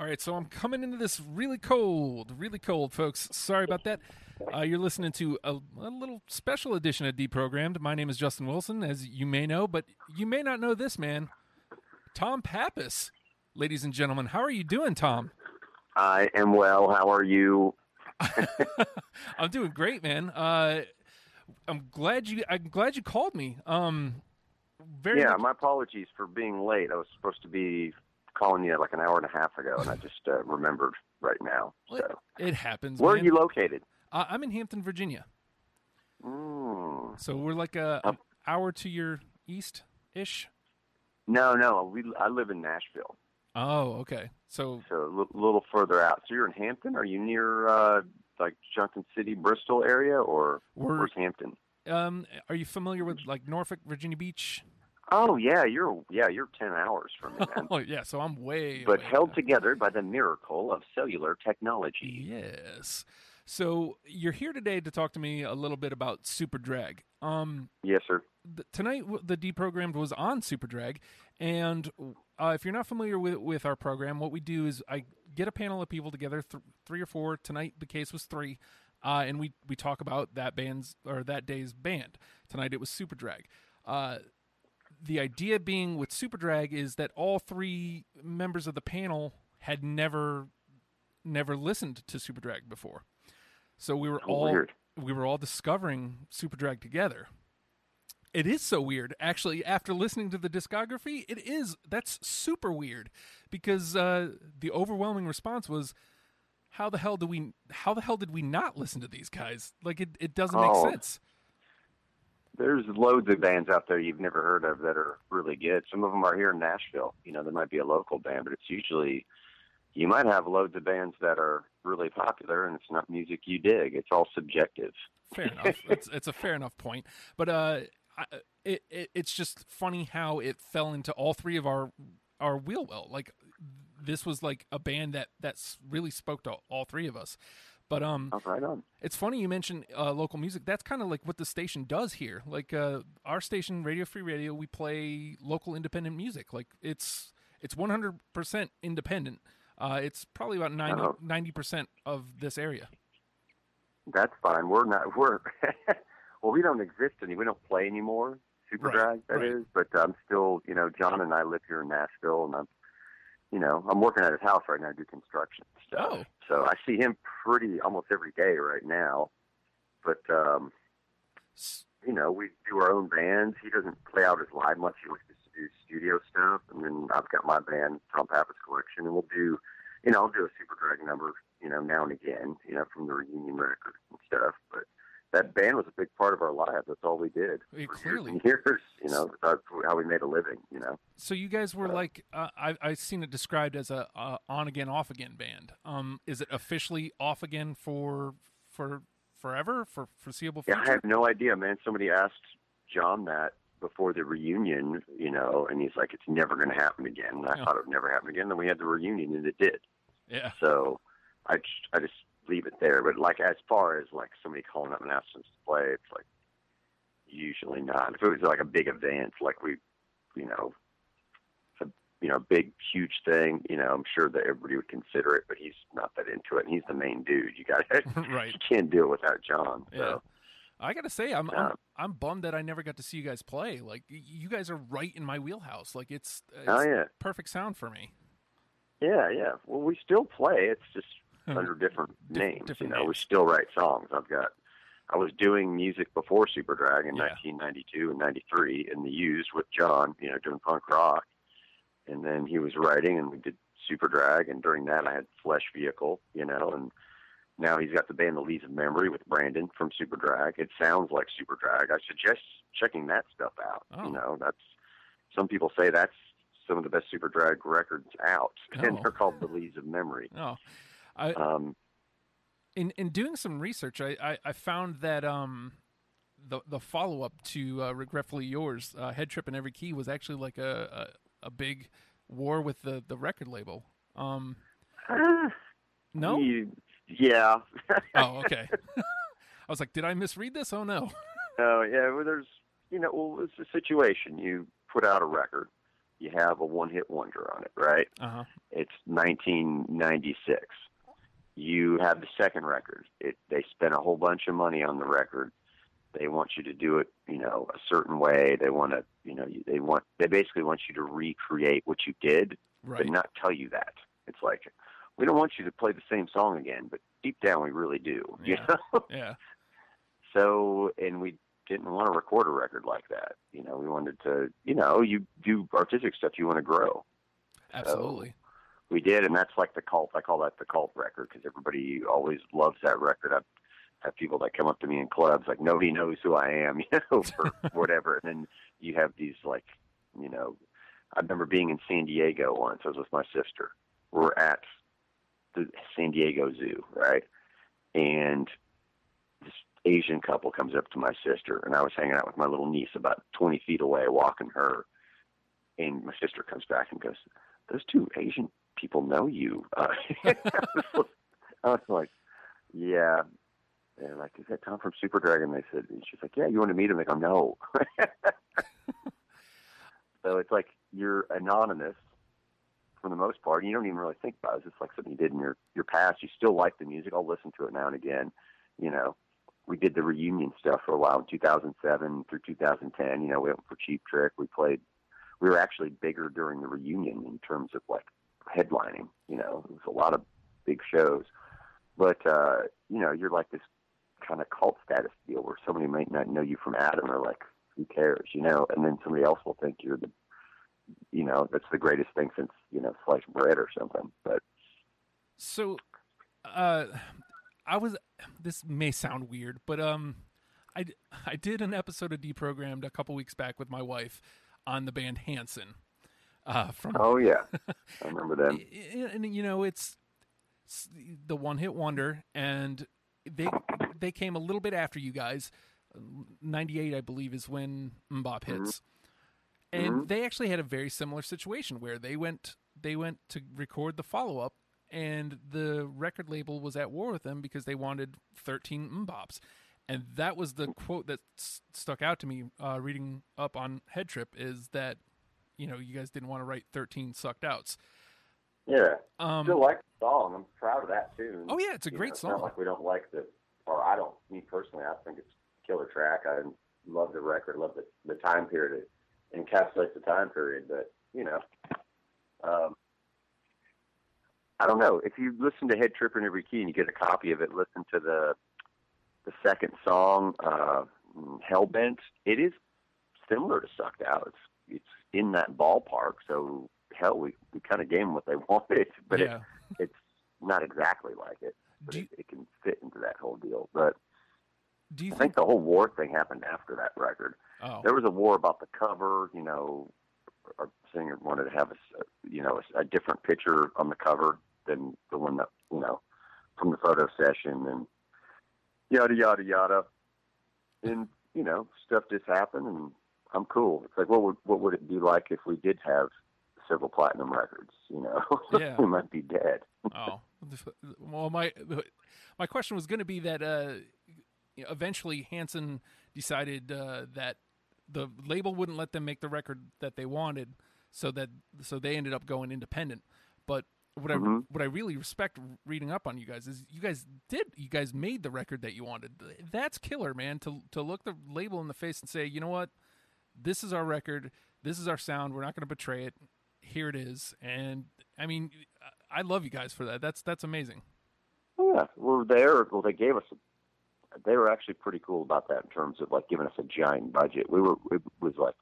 All right, so I'm coming into this really cold, really cold, folks. Sorry about that. Uh, you're listening to a, a little special edition of Deprogrammed. My name is Justin Wilson, as you may know, but you may not know this man, Tom Pappas. Ladies and gentlemen, how are you doing, Tom? I am well. How are you? I'm doing great, man. Uh, I'm glad you. I'm glad you called me. Um, very yeah, much- my apologies for being late. I was supposed to be calling you like an hour and a half ago, and I just uh, remembered right now. So, it happens. where man. are you located? Uh, I'm in Hampton, Virginia. Mm. So we're like a an hour to your east ish. No, no, we I live in Nashville, Oh, okay. So so a little further out. So you're in Hampton. Are you near uh, like Johnson City, Bristol area, or where's Hampton? Um, are you familiar with like Norfolk, Virginia Beach? Oh yeah, you're yeah you're ten hours from me, man. Oh yeah. So I'm way. but way held together by the miracle of cellular technology. Yes. So you're here today to talk to me a little bit about Superdrag. Um, Yes, sir. th- tonight the deprogrammed was on Superdrag, and uh, if you're not familiar with with our program, what we do is I get a panel of people together, th- three or four. Tonight the case was three, uh, and we we talk about that band's or that day's band. Tonight it was Superdrag. Uh, the idea being with Superdrag is that all three members of the panel had never never listened to Superdrag before. So we were Oh, all weird. we were all discovering Superdrag together. It is so weird. Actually, after listening to the discography, it is that's super weird because uh, the overwhelming response was, "How the hell do we? How the hell did we not listen to these guys? Like it, it doesn't Oh. make sense." There's loads of bands out there you've never heard of that are really good. Some of them are here in Nashville. You know, there might be a local band, but it's usually you might have loads of bands that are really popular, and it's not music you dig. It's all subjective. Fair enough. it's it's a fair enough point, but uh, I, it, it it's just funny how it fell into all three of our our wheel well. Like this was like a band that that's really spoke to all three of us. But um, Oh, right on. It's funny you mentioned uh, local music. That's kind of like what the station does here. Like uh, our station, Radio Free Radio, we play local independent music. Like it's it's 100% independent. Uh, it's probably about 90 Oh. percent of this area. That's fine. We're not. We're well. We don't exist any. We don't play anymore. Super Right, drag, that is. right. But I'm still. You know, John and I live here in Nashville, and I'm. You know, I'm working at his house right now. I do construction stuff. Oh. So I see him pretty almost every day right now. But um, you know, we do our own bands. He doesn't play out as live much. He likes to do studio stuff. And then I've got my band, Tom Pappas Collection, and we'll do, you know, I'll do a Superdrag number, you know, now and again, you know, from the reunion record and stuff. But that band was a big part of our lives. That's all we did for clearly. years years. You know, that's how we made a living. You know. So you guys were like, uh, I I've seen it described as a uh, on again off again band. Um, is it officially off again for for forever for foreseeable future? Yeah? I have no idea, man. Somebody asked John that before the reunion, you know, and he's like, "It's never going to happen again." And I Yeah. thought it would never happen again. Then we had the reunion, and it did. yeah. So I just, I just leave it there. But like as far as like somebody calling up and asking us to play, it's like usually not. If it was like a big event, like we, you know, a you know big huge thing, you know, I'm sure that everybody would consider it. But he's not that into it, and he's the main dude. You got right. you can't do it without John. Yeah. I gotta say, I'm, I'm I'm bummed that I never got to see you guys play. Like you guys are right in my wheelhouse. Like it's, oh, it's oh yeah, perfect sound for me. yeah, yeah. Well, we still play. It's just under different names. different you know, we still write songs. I've got. I was doing music before Superdrag in Yeah. 1992 and 93 in the Used with John, you know, doing punk rock. And then he was writing, and we did Superdrag. And during that, I had Flesh Vehicle, you know, and now he's got the band The Lees of Memory with Brandon from Superdrag. It sounds like Superdrag. I suggest checking that stuff out. Oh. You know, that's some people say that's some of the best Superdrag records out, and Oh. they're called The Lees of Memory. Oh, I Um, in in doing some research, I I, I found that um. The, the follow up to uh, regretfully yours, uh, head trip and every key was actually like a, a, a big war with the, the record label. Um, no, you- yeah. oh okay. I was like, did I misread this? Oh no. No, yeah, well, there's, you know, well, it's a situation. You put out a record, you have a one hit wonder on it, right? Uh huh. it's 1996. You have the second record. It, they spent a whole bunch of money on the record. They want you to do it, you know, a certain way. They want to, you know, they want they basically want you to recreate what you did, Right. but not tell you that. It's like we don't want you to play the same song again, but deep down we really do. You Yeah. know? Yeah. So, and we didn't want to record a record like that. You know, we wanted to, you know, you do artistic stuff, you want to grow. Absolutely. We did, and that's like the cult. I call that the cult record because everybody always loves that record. I've people that come up to me in clubs like nobody knows who I am, you know, or whatever. And then you have these like, you know, I remember being in San Diego once. I was with my sister. We're at the San Diego Zoo, right? And this Asian couple comes up to my sister, and I was hanging out with my little niece about 20 feet away, walking her. And my sister comes back and goes, "Those two Asian people know you." Uh, I was like, "Yeah." They're like, "Is that Tom from Super Dragon?" They said, and she's like, "Yeah, you want to meet him?" They go, "No." so it's like you're anonymous for the most part. You don't even really think about it. It's like something you did in your your past. You still like the music. I'll listen to it now and again. You know, we did the reunion stuff for a while in 2007 through 2010. You know, we went for Cheap Trick. We played. We were actually bigger during the reunion in terms of like headlining. You know, it was a lot of big shows. But uh, you know, you're like this kind of cult status deal where somebody might not know you from Adam or like who cares, you know, and then somebody else will think you're the you know, that's the greatest thing since, you know, sliced bread or something. But So, uh, I was. This may sound weird, but um, I I did an episode of Deprogrammed a couple weeks back with my wife on the band Hanson. Uh, from oh yeah. I remember them. and, and, you know it's, it's the one hit wonder, and they they came a little bit after you guys. Ninety eight, I believe, is when MMMBop hits, and Mhm. they actually had a very similar situation where they went they went to record the follow up, and the record label was at war with them because they wanted thirteen MMMBops. And that was the quote that s- stuck out to me uh, reading up on Head Trip is that, you know, you guys didn't want to write 13 sucked outs. Yeah. Um, Still like the song. I'm proud of that tune. Oh yeah, it's a You great know, it's song. Not like we don't like the, or I don't. Me personally, I think it's a killer track. I love the record. Love the the time period. It encapsulates the time period. But you know, um, I don't know. If you listen to Head Tripper in every key and you get a copy of it, listen to the the second song, uh, Hellbent. It is similar to Sucked Out. It's it's in that ballpark. So hell, we we kind of gave them what they wanted, but it, it's not exactly like it, but Do it, it can fit into that whole deal. But Do you I think? think the whole war thing happened after that record. Oh, There was a war about the cover. You know, our singer wanted to have a you know a, a different picture on the cover than the one that you know from the photo session and yada yada yada. And you know, stuff just happened, and I'm cool. It's like, what would what would it be like if we did have several platinum records? You know, Yeah. we might be dead. oh. Well, my my question was going to be that uh, eventually Hanson decided uh, that the label wouldn't let them make the record that they wanted, so that so they ended up going independent. But what I Mhm. what I really respect reading up on you guys is you guys did you guys made the record that you wanted. That's killer, man. To to look the label in the face and say, you know what, this is our record. This is our sound. We're not going to betray it. Here it is. And I mean, I love you guys for that. That's that's amazing. Yeah, we're there. Well, they gave us. They were actually pretty cool about that in terms of like giving us a giant budget. We were. It was like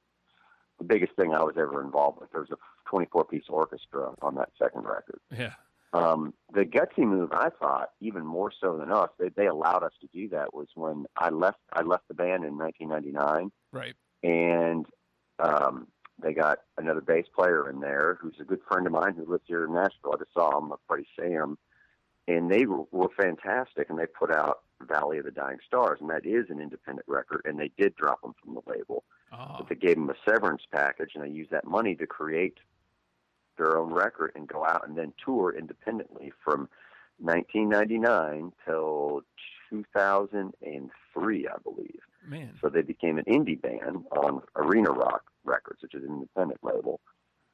the biggest thing I was ever involved with. There was a 24 piece orchestra on that second record. Yeah. Um, the gutsy move, I thought, even more so than us, they, they allowed us to do that. Was when I left. I left the band in 1999, Right. And um, they got another bass player in there who's a good friend of mine who lives here in Nashville. I just saw him, my buddy Sam, and they were, were fantastic. And they put out Valley of the Dying Stars, and that is an independent record. And they did drop them from the label, Oh, but they gave them a severance package, and they used that money to create their own record and go out and then tour independently from 1999 till 2003, I believe. Man. So they became an indie band on Arena Rock Records, which is an independent label,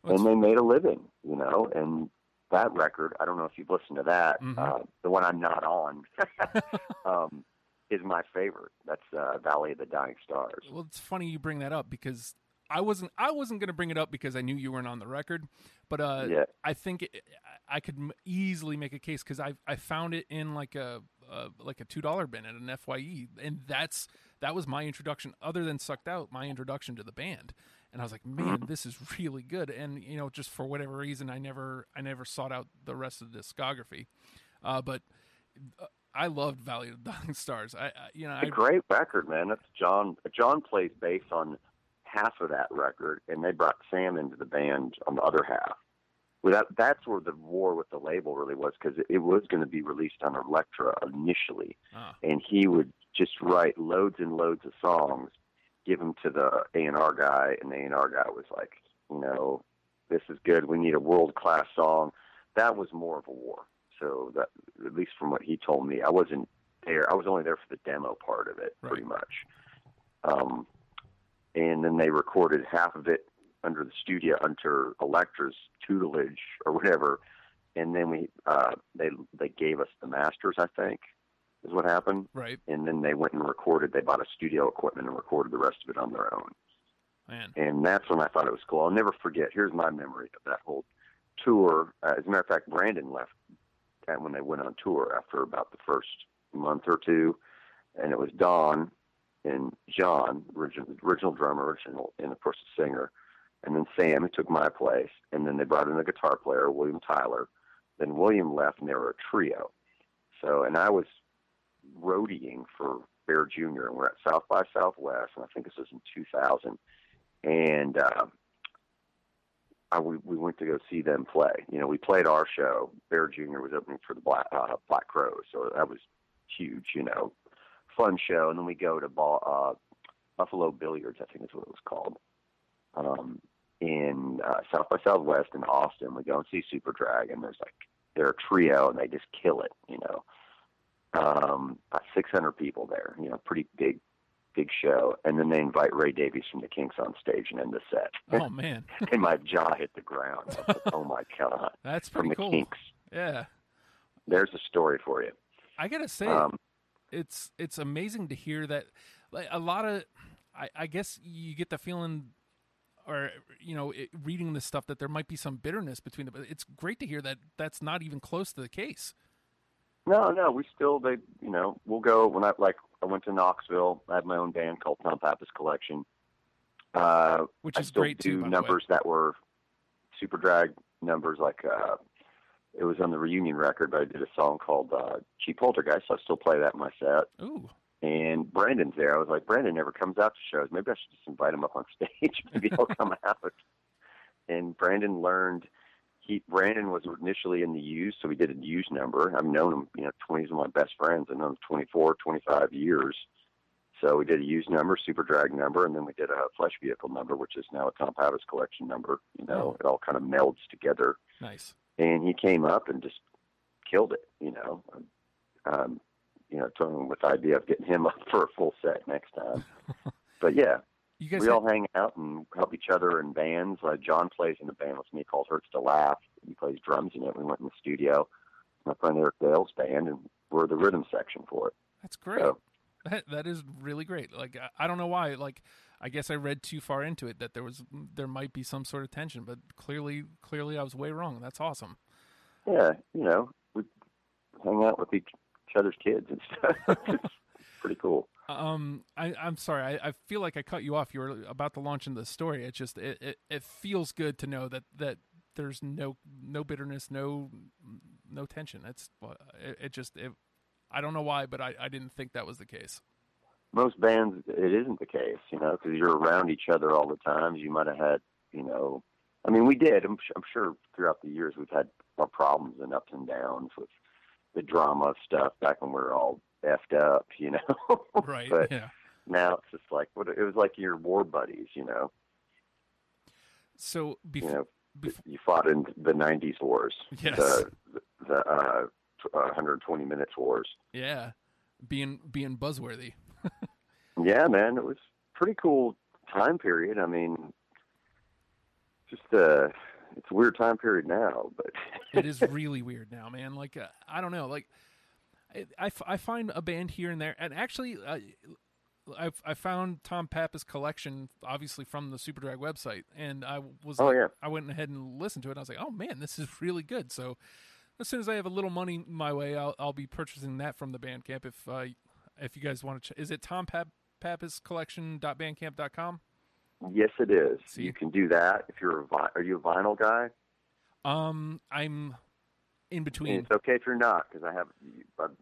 Well, and they made a living, you know. And that record, I don't know if you've listened to that, Mhm. uh, the one I'm not on, um, is my favorite. That's uh, Valley of the Dying Stars. Well, it's funny you bring that up because I wasn't I wasn't going to bring it up because I knew you weren't on the record, but uh, yeah, I think it, I could easily make a case because I I found it in like a uh, like a two dollar bin at an Fye, and that's that was my introduction. Other than sucked out, my introduction to the band, and I was like, man, this is really good. And you know, just for whatever reason, I never I never sought out the rest of the discography, uh, but. Uh, I loved Valley of the Dying Stars. I, I you know, it's I a great record, man. That's John. John plays bass on half of that record, and they brought Sam into the band on the other half. Well, that, that's where the war with the label really was because it, it was going to be released on Elektra initially, ah, and he would just write loads and loads of songs, give them to the A and R guy, and the A and R guy was like, you know, this is good. We need a world class song. That was more of a war. So that, at least from what he told me, I wasn't there. I was only there for the demo part of it, Right. pretty much. Um, and then they recorded half of it under the studio under Elektra's tutelage or whatever, and then we uh, they they gave us the masters. I think is what happened right, and then they went and recorded. They bought a studio equipment and recorded the rest of it on their own. man. And that's when I thought it was cool. I'll never forget. Here's my memory of that whole tour. Uh, as a matter of fact, Brandon left when they went on tour after about the first month or two, and it was Don and John, original, original drummer, original, and of course the singer, and then Sam who took my place, and then they brought in a guitar player, William Tyler. Then William left, and they were a trio. So, and I was roadieing for Bare Jr. and we're at South by Southwest, and I think this was in 2000. And uh, I, we we went to go see them play. You know, we played our show. Bare Jr. was opening for the Black uh, Black Crowes, so that was huge. You know, fun show. And then we go to ball, uh, Buffalo Billiards, I think is what it was called. Um, in uh, South by Southwest in Austin, we go and see Superdrag, and there's like they're a trio, and they just kill it. You know, um, about 600 people there. You know, pretty big, big show. And then they invite Ray Davies from the Kinks on stage and end the set. Oh man, and my jaw hit the ground. Like, oh my god! that's From the cool. Kinks. Yeah, There's a story for you. I gotta say, Um, it's it's amazing to hear that. Like a lot of, I, I guess you get the feeling, or you know, it, reading the stuff that there might be some bitterness between them. But it's great to hear that that's not even close to the case. no, no, we still they you know we'll go when I like I went to Knoxville. I had my own band called Tom Pappas Collection. Uh, Which I is still great do too. by the way. numbers that were Superdrag numbers like uh it was on the reunion record but I did a song called uh Cheap Poltergeist. So I still play that in my set. Ooh, and Brandon's there. I was like Brandon never comes out to shows. Maybe I should just invite him up on stage. Maybe he'll come out. And Brandon learned he Brandon was initially in the Used so we did a Used number. I've known him you know 20 of my best friends. I've known him 24 25 years. So we did a used number, Superdrag number, and then we did a flesh vehicle number, which is now a Tom Pappas collection number. You know, it all kind of melds together. nice. And he came up and just killed it. You know, um, you know, him with the idea of getting him up for a full set next time. but yeah, You guys, we had- all hang out and help each other in bands. Uh, John plays in a band with me called Hurts to Laugh. He plays drums in it. We went in the studio. My friend Eric Dale's band, and we're the rhythm section for it. that's great. So, That that is really great. Like I, I don't know why. Like I guess I read too far into it that there was there might be some sort of tension, but clearly clearly I was way wrong. That's awesome. yeah, you know, we hang out with each, each other's kids and stuff. it's pretty cool. Um, I, I'm sorry. I, I feel like I cut you off. You were about to launch into the story. It just it, it, it feels good to know that that there's no no bitterness, no no tension. It's it, it just it, I don't know why, but I, I didn't think that was the case. Most bands, it isn't the case, you know, because you're around each other all the time. You might have had, you know, I mean, we did. I'm, I'm sure throughout the years we've had our problems and ups and downs with the drama of stuff back when we were all effed up, you know. Right? but yeah. now it's just like what it was like your war buddies, you know. So You know, before you fought in the '90s wars, yes, the the uh, uh, 120 minutes wars. yeah, being being buzzworthy. Yeah, man, it was pretty cool time period. I mean, just uh, it's a weird time period now, but it is really weird now, man. Like uh, I don't know, like I, I, I find a band here and there, and actually. Uh, I I found Tom Pappas collection obviously from the Superdrag website, and I was oh yeah, I went ahead and listened to it. And I was like, oh man, this is really good. So as soon as I have a little money my way, I'll I'll be purchasing that from the Bandcamp. If uh, if you guys want to, ch- is it Tom Pap- Pappas collection.bandcamp.com? Yes, it is. See? You can do that if you're a vi- are you a vinyl guy? Um, I'm in And between. it's okay if you're not because I have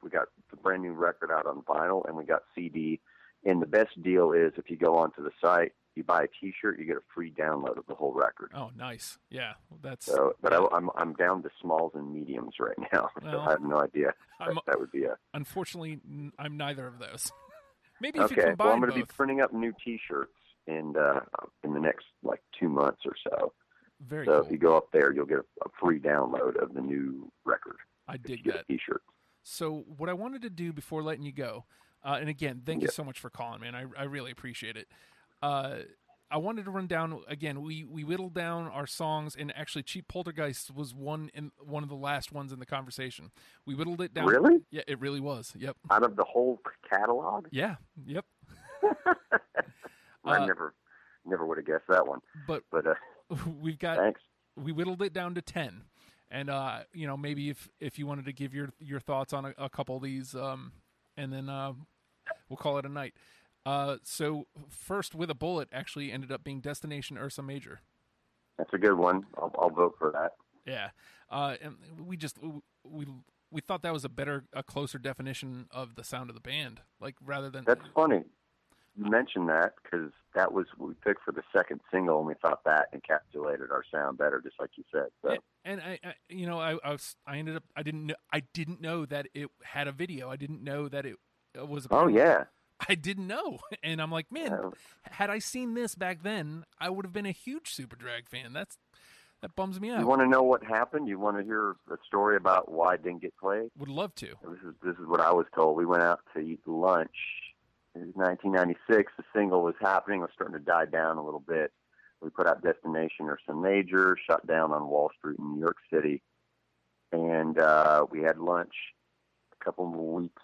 we got the brand new record out on vinyl and we got CD. And the best deal is if you go onto the site, you buy a T-shirt, you get a free download of the whole record. Oh, nice. Yeah, that's. So, but I, I'm I'm down to smalls and mediums right now, so Well, I have no idea. That, that would be a unfortunately n- I'm neither of those. Maybe if you okay. combine Well, I'm going to be printing up new T-shirts in uh, in the next like two months or so. Very so cool. if you go up there, you'll get a, free download of the new record. I if you dig get that. a T-shirt. So what I wanted to do before letting you go, uh, and again, thank you so much for calling, man. I, I really appreciate it. Uh, I wanted to run down again. We we whittled down our songs, and actually, "Cheap Poltergeist" was one in one of the last ones in the conversation. We whittled it down. Really? Yeah, it really was. Yep. Out of the whole catalog, Yeah. Yep. I Uh, never never would have guessed that one. But But uh, we've got thanks. we whittled it down to 10 and uh you know maybe if if you wanted to give your your thoughts on a, a couple of these um and then uh we'll call it a night uh so first with a bullet actually ended up being destination ursa major That's a good one. I'll, I'll vote for that. yeah uh and we just we we thought that was a better a closer definition of the sound of the band like rather than That's funny. You mentioned that because that was what we picked for the second single, and we thought that encapsulated our sound better, just like you said. So And, and I, I, you know, I, I was, I ended up, I didn't know, I didn't know that it had a video. I didn't know that it was. A oh yeah, I didn't know, and I'm like, man, Yeah. had I seen this back then, I would have been a huge Superdrag fan. That's that bums me up. you want to know what happened? You want to hear a story about why it didn't get played? Would love to. This is this is what I was told. We went out to eat lunch. It was 1996. The single was happening. It was starting to die down a little bit. We put out Destination Ursa Major, shut down on Wall Street in New York City, and uh, we had lunch a couple of weeks,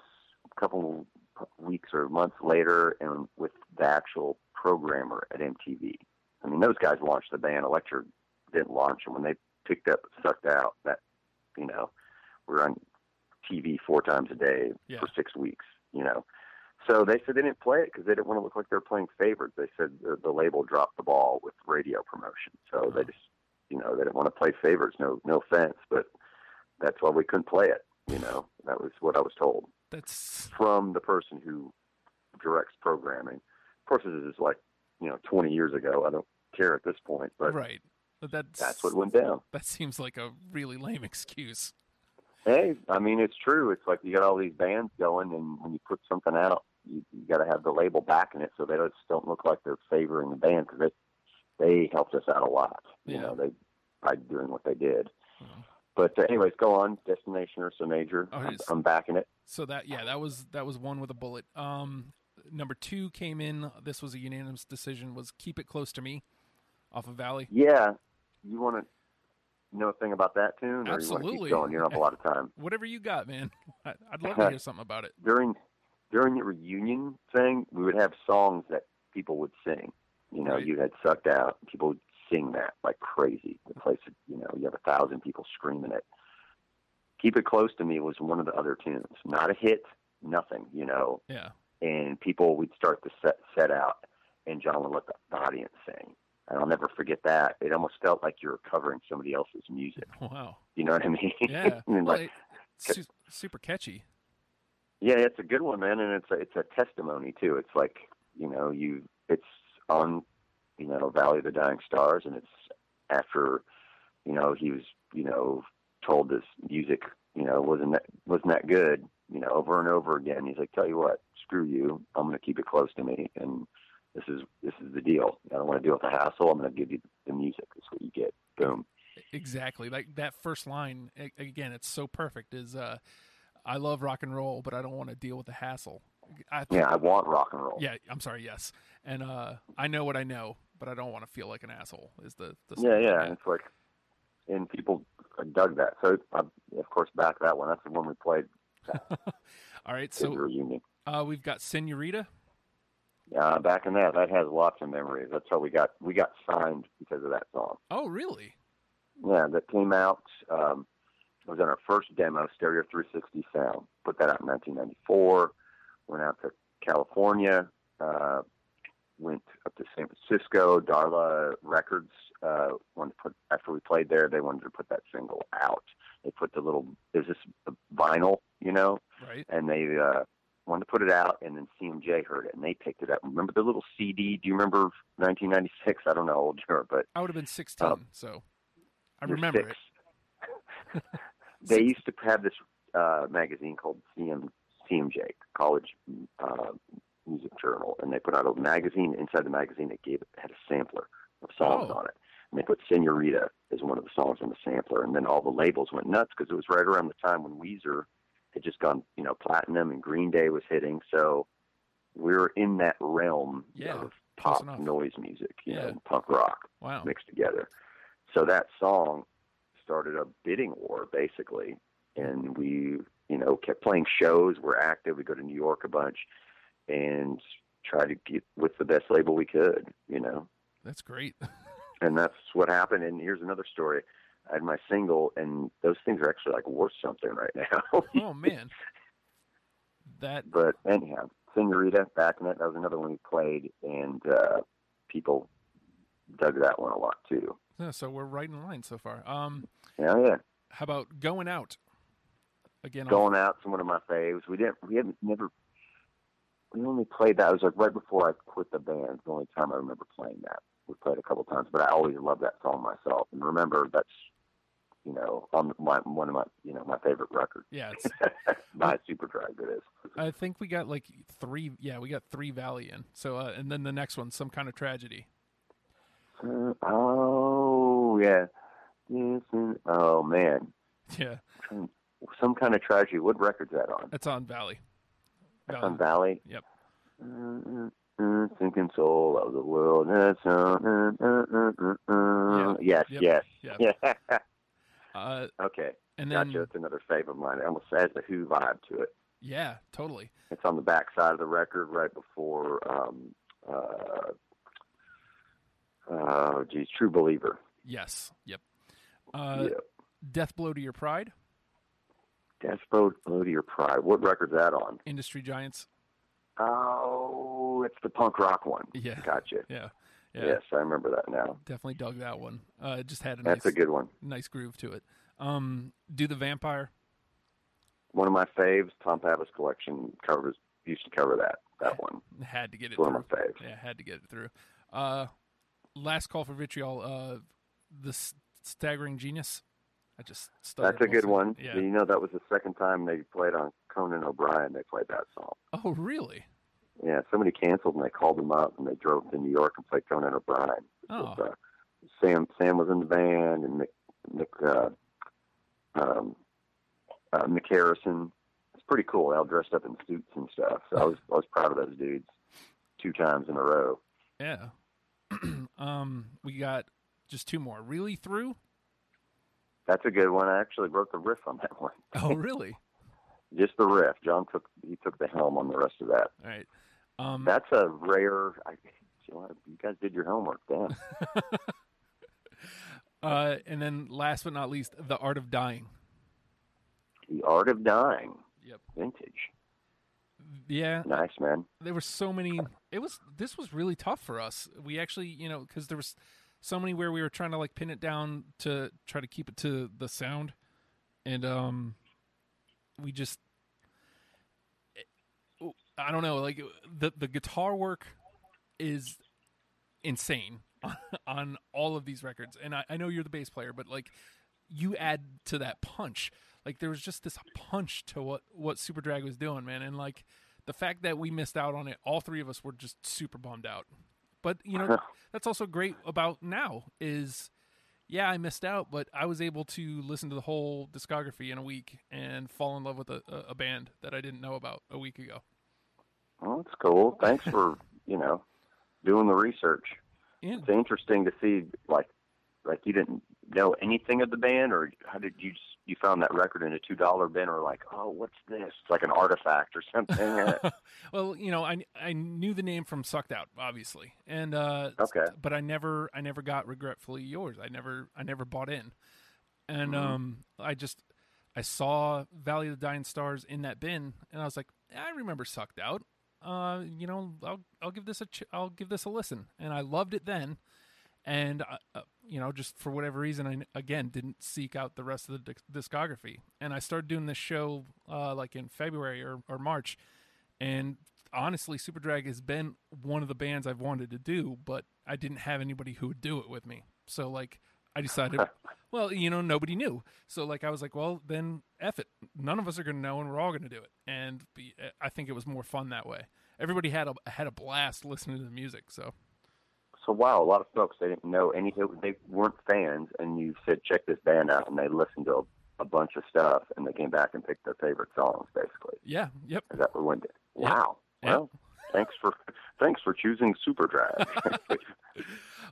a couple of weeks or months later, and with the actual programmer at MTV. I mean, those guys launched the band. Elektra didn't launch them when they picked up, sucked out. That you know, we're on TV four times a day Yeah. for six weeks. You know, so they said they didn't play it because they didn't want to look like they were playing favorites. They said the, the label dropped the ball with radio promotion, so they Uh-huh. just you know they didn't want to play favorites. No, no offense, but that's why we couldn't play it. You know, that was what I was told That's from the person who directs programming. Of course, this is like you know 20 years ago. I don't care at this point, but right. But that's that's what went down. That seems like a really lame excuse. Hey, I mean, it's true. It's like you got all these bands going, and when you put something out, you, you got to have the label backing it, so they just don't look like they're favoring the band because they they helped us out a lot. You know, they by doing what they did. But uh, anyways, go on. Destination Ursa Major. Oh, I'm, I'm backing it. So that yeah, that was that was one with a bullet. Um, number two came in. This was a unanimous decision. Was keep it close to me, off of Valley. Yeah, you want to know a thing about that tune, or you Absolutely. keep going? You don't have a lot of time. Whatever you got, man. I'd love to hear something about it. during during the reunion thing, we would have songs that people would sing. You know, Right. you had sucked out. People would sing that like crazy. The place, you know, you have a thousand people screaming it. Keep it close to me was one of the other tunes. Not a hit, nothing. You know, Yeah. and people we'd start to set set out, and John would let the, audience sing. And I'll never forget that. It almost felt like you were covering somebody else's music. Wow. You know what I mean? Yeah. I mean, Well, like, it's su- super catchy. Yeah, it's a good one, man, and it's a, it's a testimony too. It's like you know, you it's on you know Valley of the Dying Stars, and it's after you know he was you know told this music you know wasn't that wasn't that good you know over and over again. He's like, tell you what, screw you, I'm going to keep it close to me, and this is this is the deal. I don't want to deal with the hassle. I'm going to give you the music. That's what you get. Boom. Exactly. Like that first line again, it's so perfect. Is uh, I love rock and roll, but I don't want to deal with the hassle. I, Yeah, I want rock and roll. Yeah, I'm sorry. Yes, and uh, I know what I know, but I don't want to feel like an asshole. Is the, the yeah, yeah. It's like and people dug that. So I, of course, back that one. That's the one we played. All right, so reunion. uh, we've got Senorita. Uh, back in that, that has lots of memories. That's how we got we got signed because of that song. Oh, really? Yeah, that came out. Um, it was on our first demo, Stereo 360 Sound. Put that out in 1994. Went out to California. Uh, went up to San Francisco. Darla Records uh, wanted to put after we played there. They wanted to put that single out. They put the little is this vinyl, you know, Right. and they uh, wanted to put it out. And then CMJ heard it and they picked it up. Remember the little CD? Do you remember 1996? I don't know how old you are, but I would have been 16, Um, so I remember six. it. they used to have this uh, magazine called CM CMJ College uh, Music Journal, and they put out a magazine. Inside the magazine, it gave had a sampler of songs Oh. on it, and they put "Senorita" as one of the songs on the sampler. And then all the labels went nuts because it was right around the time when Weezer had just gone, you know, platinum, and Green Day was hitting. So we were in that realm Yeah, of pop noise music, you Yeah. know, punk rock Wow. mixed together. So that song started a bidding war basically, and we, you know, kept playing shows. We're active. We go to New York a bunch, and try to get with the best label we could, you know. That's great. And that's what happened. And here's another story. I had my single, and those things are actually like worth something right now. oh man. That but anyhow, Senorita, back in it, that was another one we played, and uh, people dug that one a lot too. yeah, so we're right in line so far. Um Yeah, yeah. how about going out? Again, Going Out's one of my faves. We didn't. We haven't never. We only played that. It was like right before I quit the band. The only time I remember playing that. We played a couple times, but I always loved that song myself. And remember, that's you know on my one of my you know my favorite records yeah, it's super Superdrive. It is. I think we got like three. Yeah, we got three Valley in. So, uh, and then the next one, some kind of tragedy. Uh, oh yeah. Yes, and- oh man, Yeah, some kind of tragedy. What record's that on? that's on Valley. On Valley. Yep. Uh, uh, uh, Sinking soul of the world. Uh, uh, uh, uh, uh. Yes, yes, yeah. Uh, okay, and then gotcha. It's another fave of mine. It almost has the Who vibe to it. yeah, totally. It's on the back side of the record, right before. um uh Oh, geez, True Believer. Yes. Yep. Uh, yeah. Death blow to your pride. Boat, Blow to Your Pride. What record's that on? Industry giants. Oh, it's the punk rock one. Yeah. Gotcha. Yeah. Yeah. Yes, I remember that now. Definitely dug that one. Uh, it just had a That's nice, a good one. nice groove to it. Um, do the vampire. One of my faves, Tom Pappas collection covers used to cover that that one. Had to get it one through. of my faves. Yeah, had to get it through. Uh, last call for vitriol. Uh, the S- staggering genius. I just stuttered That's a good one. Yeah. You know, that was the second time they played on Conan O'Brien. They played that song. Oh, really? Yeah, somebody canceled and they called them up and they drove to New York and played Conan O'Brien. Oh. With, uh, Sam Sam was in the band and Nick Nick uh, um, uh, Mic Harrison. It's pretty cool. They all dressed up in suits and stuff. So I was I was proud of those dudes. Two times in a row. Yeah. um, we got just two more. Really through? That's a good one. I actually wrote the riff on that one. Oh, really? Just the riff. John took he took the helm on the rest of that. All right. Um, That's a rare. I, you guys did your homework, damn. uh, and then last but not least, the art of dying. the Art of Dying, Yep. vintage, Yeah, nice man. there were so many. It was this was really tough for us. We actually, you know, because there was so many where we were trying to like pin it down to try to keep it to the sound, and um, we just. it- I don't know, like the the guitar work is insane on all of these records, and I, I know you're the bass player, but like you add to that punch. Like there was just this punch to what what Superdrag was doing, man, and like the fact that we missed out on it, all three of us were just super bummed out. But you know, that's also great about now is, yeah, I missed out, but I was able to listen to the whole discography in a week and fall in love with a, a- band that I didn't know about a week ago. Well, that's cool. Thanks for you know doing the research. And It's interesting to see like like you didn't know anything of the band, or how did you just, you found that record in a two dollar bin, or like, oh, what's this? It's like an artifact or something. well, you know, I I knew the name from Sucked Out, obviously, and uh, okay, but I never I never got Regretfully Yours. I never I never bought in, and Mhm. um, I just I saw Valley of the Dying Stars in that bin, and I was like, I remember Sucked Out. Uh, you know, I'll I'll give this a ch- I'll give this a listen, and I loved it then, and uh, uh, you know, just for whatever reason, I again didn't seek out the rest of the discography, and I started doing this show uh, like in February or, or March, and honestly, Superdrag has been one of the bands I've wanted to do, but I didn't have anybody who would do it with me. So like, I decided, well, you know, nobody knew. So like, I was like, well, then F it. None of us are going to know, and we're all going to do it. And be, I think it was more fun that way. Everybody had a had a blast listening to the music. So so wow, a lot of folks they didn't know anything. They weren't fans, and you said check this band out, and they listened to a, a bunch of stuff, and they came back and picked their favorite songs. Basically, yeah, yep. is that what we did? Yep. Wow. Yep. Well, thanks for thanks for choosing Superdrag.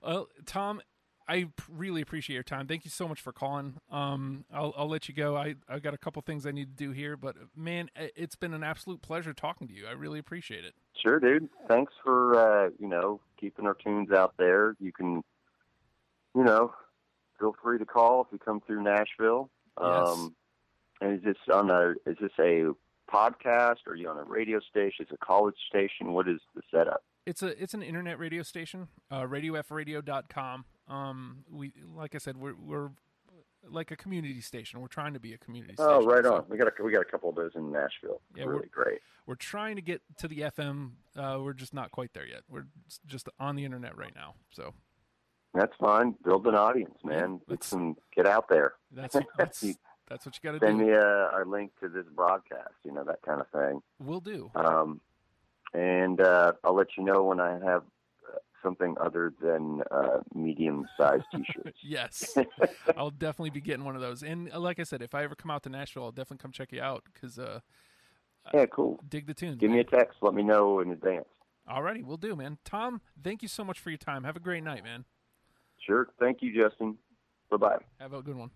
Well, Tom, I really appreciate your time. Thank you so much for calling. Um, I'll, I'll let you go. I I got a couple things I need to do here, but man, it's been an absolute pleasure talking to you. I really appreciate it. Sure, dude. Thanks for uh, you know keeping our tunes out there. You can, you know, feel free to call if you come through Nashville. Yes. Um, and is this on a is this a podcast? Or are you on a radio station? Is it a college station? What is the setup? It's a it's an internet radio station, uh, radiofradio.com. Um, we like I said, we're we're like a community station. We're trying to be a community station. Oh, right so on. We got a, we got a couple of those in Nashville. Yeah, really great. We're trying to get to the FM. Uh, we're just not quite there yet. We're just on the internet right now. So That's fine. Build an audience, man. Yeah, Get some get out there. that's that's that's what you got to do. Send me uh, our link to this broadcast. You know that kind of thing. We'll do. Um, and uh, I'll let you know when I have something other than uh, medium-sized T-shirts. Yes, I'll definitely be getting one of those. And uh, like I said, if I ever come out to Nashville, I'll definitely come check you out because uh, yeah, cool. dig the tunes. Give me a text. Let me know in advance. Alrighty, we'll do, man. Tom, thank you so much for your time. Have a great night, man. Sure. Thank you, Justin. Bye bye. Have a good one.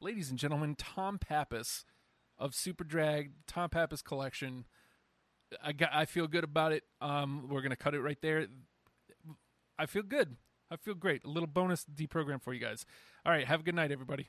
Ladies and gentlemen, Tom Pappas of Superdrag, Tom Pappas collection. I got I feel good about it. Um we're gonna cut it right there. I feel good. I feel great. A little bonus deprogram for you guys. All right, have a good night, everybody.